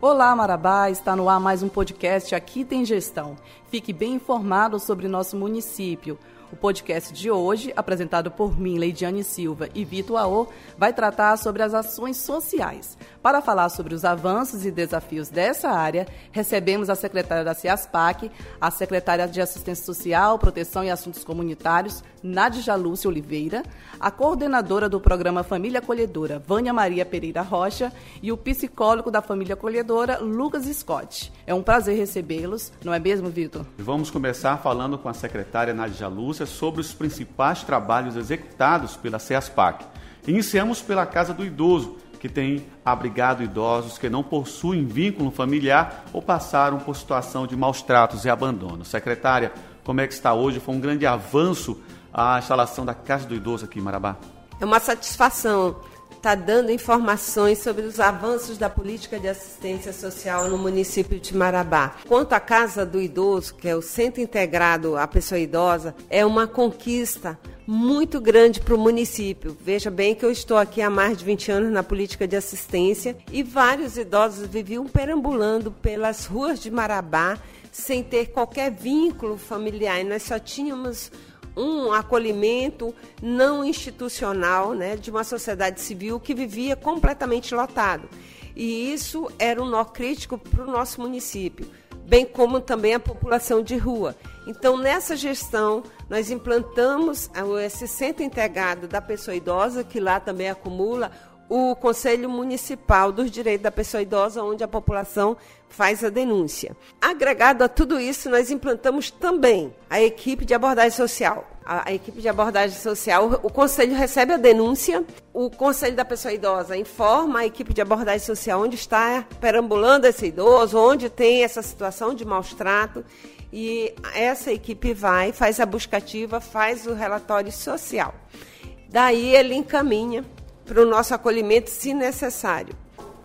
Olá, Marabá! Está no ar mais um podcast Aqui Tem Gestão. Fique bem informado sobre nosso município. O podcast de hoje, apresentado por mim, Leidiane Silva e Vitor Aô, vai tratar sobre as ações sociais. Para falar sobre os avanços e desafios dessa área, recebemos a secretária da CIASPAC, a secretária de Assistência Social, Proteção e Assuntos Comunitários, Nádia Lúcia Oliveira, a coordenadora do programa Família Acolhedora, Vânia Maria Pereira Rocha, e o psicólogo da Família Acolhedora, Lucas Scott. É um prazer recebê-los, não é mesmo, Vitor? Vamos começar falando com a secretária Nádia Lúcia sobre os principais trabalhos executados pela CEASPAC. Iniciamos pela Casa do Idoso, que tem abrigado idosos que não possuem vínculo familiar ou passaram por situação de maus tratos e abandono. Secretária, como é que está hoje? Foi um grande avanço a instalação da Casa do Idoso aqui em Marabá. É uma satisfação estar tá dando informações sobre os avanços da política de assistência social no município de Marabá. Quanto à Casa do Idoso, que é o centro integrado à pessoa idosa, é uma conquista muito grande para o município. Veja bem que eu estou aqui há mais de 20 anos na política de assistência e vários idosos viviam perambulando pelas ruas de Marabá sem ter qualquer vínculo familiar. E nós só tínhamos um acolhimento não institucional né, de uma sociedade civil que vivia completamente lotado. E isso era um nó crítico para o nosso município, bem como também a população de rua. Então, nessa gestão, nós implantamos esse centro integrado da pessoa idosa, que lá também acumula o Conselho Municipal dos Direitos da Pessoa Idosa, onde a população faz a denúncia. Agregado a tudo isso, nós implantamos também a equipe de abordagem social. A, a, equipe de abordagem social, o conselho recebe a denúncia, o conselho da pessoa idosa informa a equipe de abordagem social onde está perambulando esse idoso, onde tem essa situação de maus trato, e essa equipe vai, faz a buscativa, faz o relatório social. Daí ele encaminha para o nosso acolhimento, se necessário.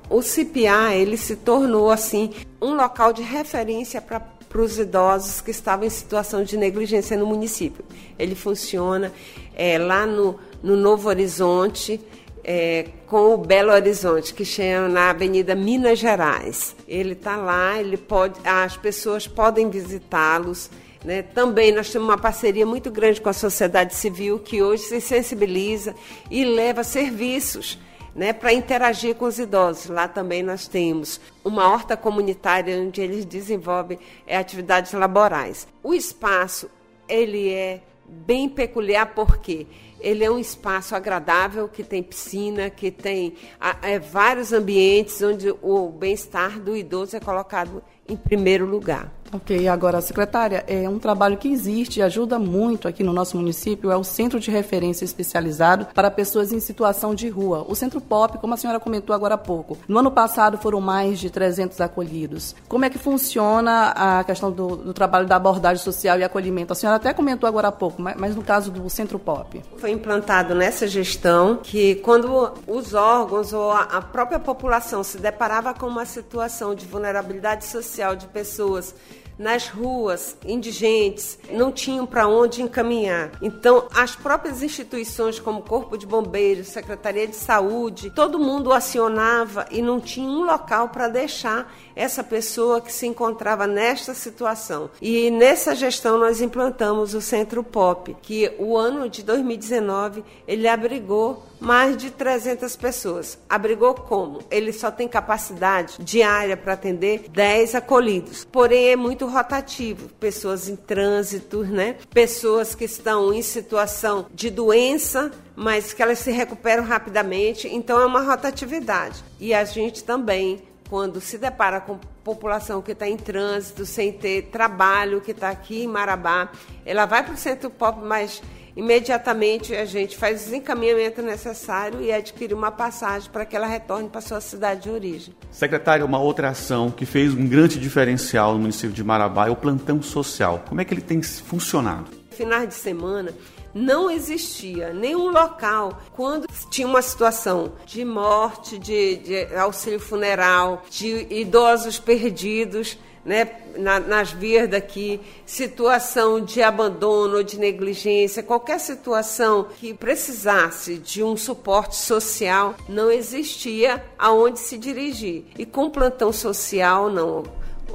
O CPA ele se tornou assim um local de referência para para os idosos que estavam em situação de negligência no município. Ele funciona é, lá no, no Novo Horizonte, é, com o Belo Horizonte, que chama na Avenida Minas Gerais. Ele está lá, ele pode, as pessoas podem visitá-los. Né? Também nós temos uma parceria muito grande com a sociedade civil que hoje se sensibiliza e leva serviços né, para interagir com os idosos. Lá também nós temos uma horta comunitária onde eles desenvolvem é, atividades laborais. O espaço ele é bem peculiar porque ele é um espaço agradável que tem piscina, que tem é, vários ambientes onde o bem-estar do idoso é colocado em primeiro lugar. Ok, agora, secretária, é um trabalho que existe e ajuda muito aqui no nosso município, é o Centro de Referência Especializado para Pessoas em Situação de Rua, o Centro POP, como a senhora comentou agora há pouco. No ano passado foram mais de 300 acolhidos. Como é que funciona a questão do, do trabalho da abordagem social e acolhimento? A senhora até comentou agora há pouco, mas, mas no caso do Centro POP. Foi implantado nessa gestão que quando os órgãos ou a própria população se deparava com uma situação de vulnerabilidade social de pessoas nas ruas, indigentes, não tinham para onde encaminhar. Então, as próprias instituições, como Corpo de Bombeiros, Secretaria de Saúde, todo mundo acionava e não tinha um local para deixar essa pessoa que se encontrava nesta situação. E nessa gestão nós implantamos o Centro POP, que o ano de 2019 ele abrigou mais de 300 pessoas. Abrigou como? Ele só tem capacidade diária para atender 10 acolhidos. Porém, é muito rotativo. Pessoas em trânsito, né? Pessoas que estão em situação de doença, mas que elas se recuperam rapidamente. Então, é uma rotatividade. E a gente também quando se depara com população que está em trânsito, sem ter trabalho, que está aqui em Marabá, ela vai para o centro pop, mas imediatamente a gente faz o encaminhamento necessário e adquire uma passagem para que ela retorne para a sua cidade de origem. Secretário, uma outra ação que fez um grande diferencial no município de Marabá é o plantão social. Como é que ele tem funcionado? Finais de semana, não existia nenhum local quando tinha uma situação de morte, de, de auxílio funeral, de idosos perdidos né, na, nas vias daqui, situação de abandono de negligência, qualquer situação que precisasse de um suporte social, não existia aonde se dirigir. E com plantão social, não.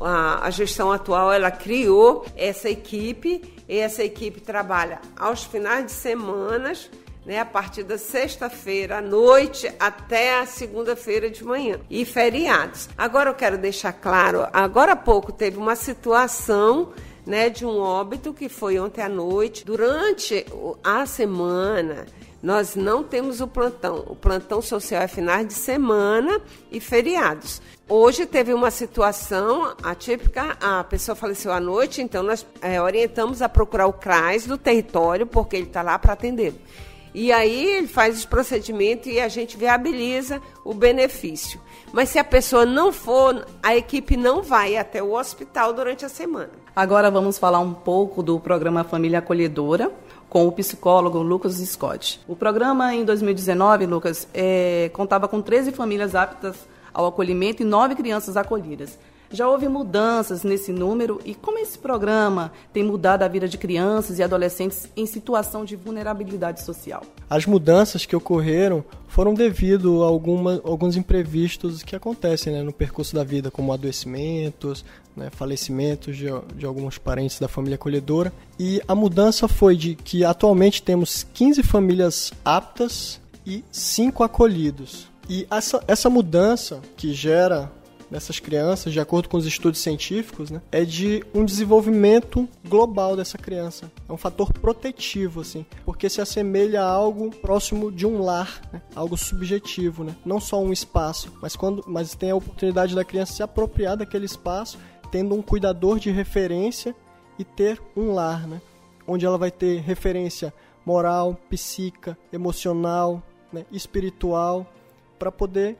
A, a gestão atual ela criou essa equipe e essa equipe trabalha aos finais de semanas né, a partir da sexta-feira à noite até a segunda-feira de manhã e feriados. Agora eu quero deixar claro, agora há pouco teve uma situação né, de um óbito que foi ontem à noite. Durante a semana, nós não temos o plantão. O plantão social é finais de semana e feriados. Hoje teve uma situação atípica, a pessoa faleceu à noite, então nós é, orientamos a procurar o CRAS do território, porque ele está lá para atendê-lo. E aí ele faz os procedimentos e a gente viabiliza o benefício. Mas se a pessoa não for, a equipe não vai até o hospital durante a semana. Agora vamos falar um pouco do programa Família Acolhedora com o psicólogo Lucas Scott. O programa em 2019, Lucas, é, contava com 13 famílias aptas ao acolhimento e 9 crianças acolhidas. Já houve mudanças nesse número e como esse programa tem mudado a vida de crianças e adolescentes em situação de vulnerabilidade social? As mudanças que ocorreram foram devido a alguma, alguns imprevistos que acontecem né, no percurso da vida, como adoecimentos, né, falecimentos de, de alguns parentes da família acolhedora. E a mudança foi de que atualmente temos 15 famílias aptas e 5 acolhidos. E essa, essa mudança que gera nessas crianças, de acordo com os estudos científicos, né, é de um desenvolvimento global dessa criança. É um fator protetivo, assim, porque se assemelha a algo próximo de um lar, né, algo subjetivo, né, não só um espaço, mas quando, mas tem a oportunidade da criança se apropriar daquele espaço, tendo um cuidador de referência e ter um lar, né, onde ela vai ter referência moral, psíquica, emocional, né, espiritual, para poder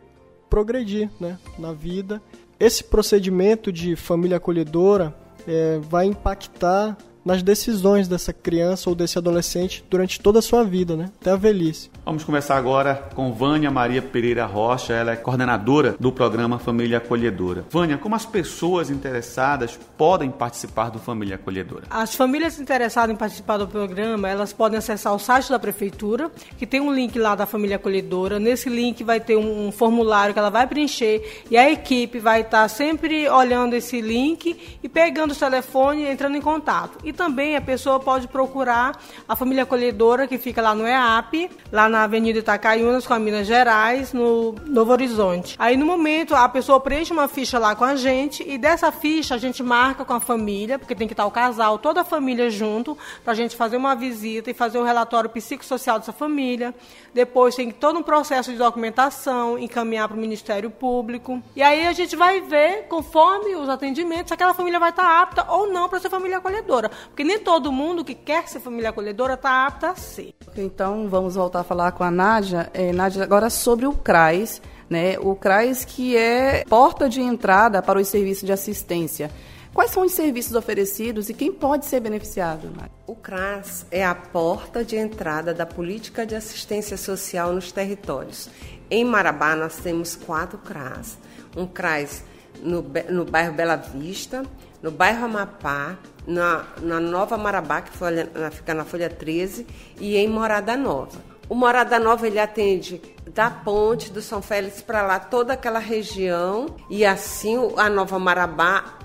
progredir né, na vida. Esse procedimento de família acolhedora é, vai impactar nas decisões dessa criança ou desse adolescente durante toda a sua vida, né? Até a velhice. Vamos começar agora com Vânia Maria Pereira Rocha, ela é coordenadora do programa Família Acolhedora. Vânia, como as pessoas interessadas podem participar do Família Acolhedora? As famílias interessadas em participar do programa, elas podem acessar o site da prefeitura, que tem um link lá da Família Acolhedora. Nesse link vai ter um formulário que ela vai preencher e a equipe vai estar sempre olhando esse link e pegando o telefone e entrando em contato. E também a pessoa pode procurar a família acolhedora que fica lá no EAP, lá na Avenida Itacaiunas com a Minas Gerais, no Novo Horizonte. Aí no momento a pessoa preenche uma ficha lá com a gente e dessa ficha a gente marca com a família, porque tem que estar o casal, toda a família junto, para a gente fazer uma visita e fazer o um relatório psicossocial dessa família. Depois tem todo um processo de documentação, encaminhar para o Ministério Público. E aí a gente vai ver, conforme os atendimentos, se aquela família vai estar apta ou não para ser família acolhedora. Porque nem todo mundo que quer ser família acolhedora está apta a ser. Então, vamos voltar a falar com a Nádia. É, Nádia, agora sobre o CRAS. Né? O CRAS que é porta de entrada para os serviços de assistência. Quais são os serviços oferecidos e quem pode ser beneficiado? O CRAS é a porta de entrada da política de assistência social nos territórios. Em Marabá, nós temos quatro CRAS. Um CRAS no, no bairro Bela Vista, no bairro Amapá, na, na Nova Marabá, que foi, na, fica na Folha 13, e em Morada Nova. O Morada Nova ele atende da ponte do São Félix para lá toda aquela região e assim a Nova Marabá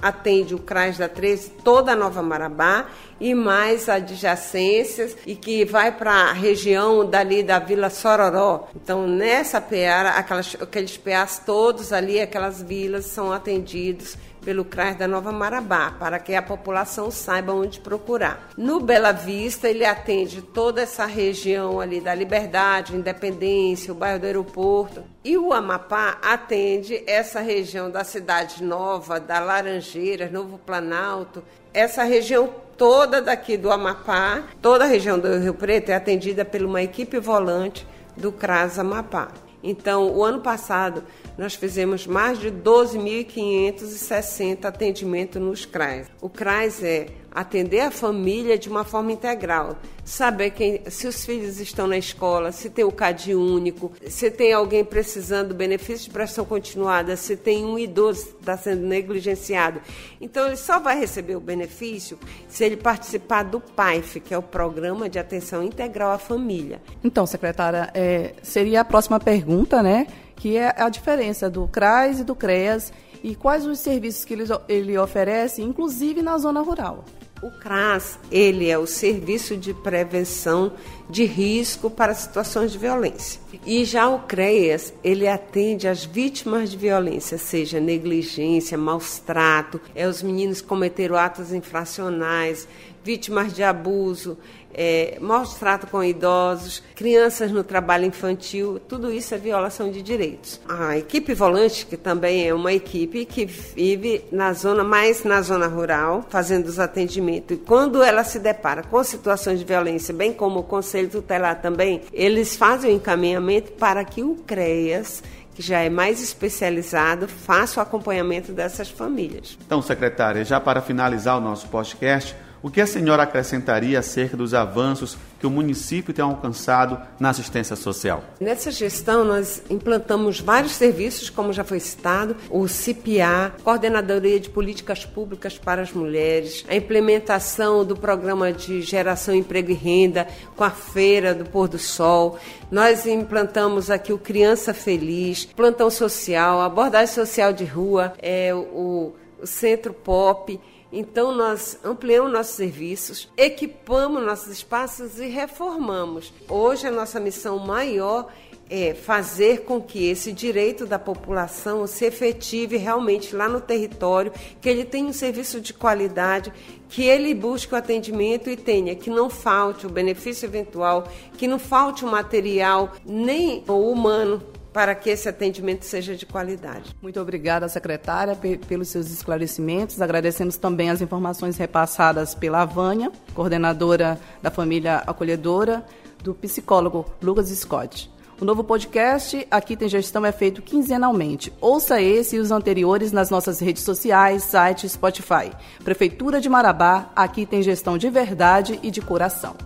atende o CRAS da 13, toda a Nova Marabá e mais adjacências e que vai para a região dali da Vila Sororó. Então, nessa peara, aquelas, aqueles PAs todos ali, aquelas vilas são atendidos pelo CRAS da Nova Marabá, para que a população saiba onde procurar. No Bela Vista, ele atende toda essa região ali da Liberdade, Independência, o bairro do aeroporto. E o Amapá atende essa região da Cidade Nova, da Laranjeiras, Novo Planalto, essa região toda daqui do Amapá, toda a região do Rio Preto é atendida por uma equipe volante do CRAS Amapá. Então, o ano passado, nós fizemos mais de 12.560 atendimentos nos CRAs. O CRAS é atender a família de uma forma integral, saber quem, se os filhos estão na escola, se tem o CAD único, se tem alguém precisando do benefício de prestação continuada, se tem um idoso que está sendo negligenciado. Então ele só vai receber o benefício se ele participar do PAIF, que é o Programa de Atenção Integral à Família. Então, secretária, é, seria a próxima pergunta, né? Que é a diferença do CRAS e do CREAS e quais os serviços que ele, ele oferece, inclusive na zona rural. O CRAS, ele é o Serviço de Prevenção de Risco para Situações de Violência. E já o CREAS, ele atende as vítimas de violência, seja negligência, maus trato, é os meninos cometeram atos infracionais, vítimas de abuso, é, maus trato com idosos, crianças no trabalho infantil, tudo isso é violação de direitos. A equipe volante, que também é uma equipe que vive na zona mais na zona rural, fazendo os atendimentos. E quando ela se depara com situações de violência, bem como o Conselho Tutelar também, eles fazem o encaminhamento para que o CREAS que já é mais especializado, faça o acompanhamento dessas famílias. Então, secretária, já para finalizar o nosso podcast, o que a senhora acrescentaria acerca dos avanços que o município tem alcançado na assistência social? Nessa gestão, nós implantamos vários serviços, como já foi citado, o CPA, Coordenadoria de Políticas Públicas para as Mulheres, a implementação do programa de geração, emprego e renda com a Feira do Pôr do Sol. Nós implantamos aqui o Criança Feliz, plantão social, abordagem social de rua, é, o, o Centro Pop. Então, nós ampliamos nossos serviços, equipamos nossos espaços e reformamos. Hoje, a nossa missão maior é fazer com que esse direito da população se efetive realmente lá no território, que ele tenha um serviço de qualidade, que ele busque o atendimento e tenha, que não falte o benefício eventual, que não falte o material, nem o humano para que esse atendimento seja de qualidade. Muito obrigada, secretária, pelos seus esclarecimentos. Agradecemos também as informações repassadas pela Vânia, coordenadora da família acolhedora, do psicólogo Lucas Scott. O novo podcast Aqui Tem Gestão é feito quinzenalmente. Ouça esse e os anteriores nas nossas redes sociais, site Spotify. Prefeitura de Marabá, aqui tem gestão de verdade e de coração.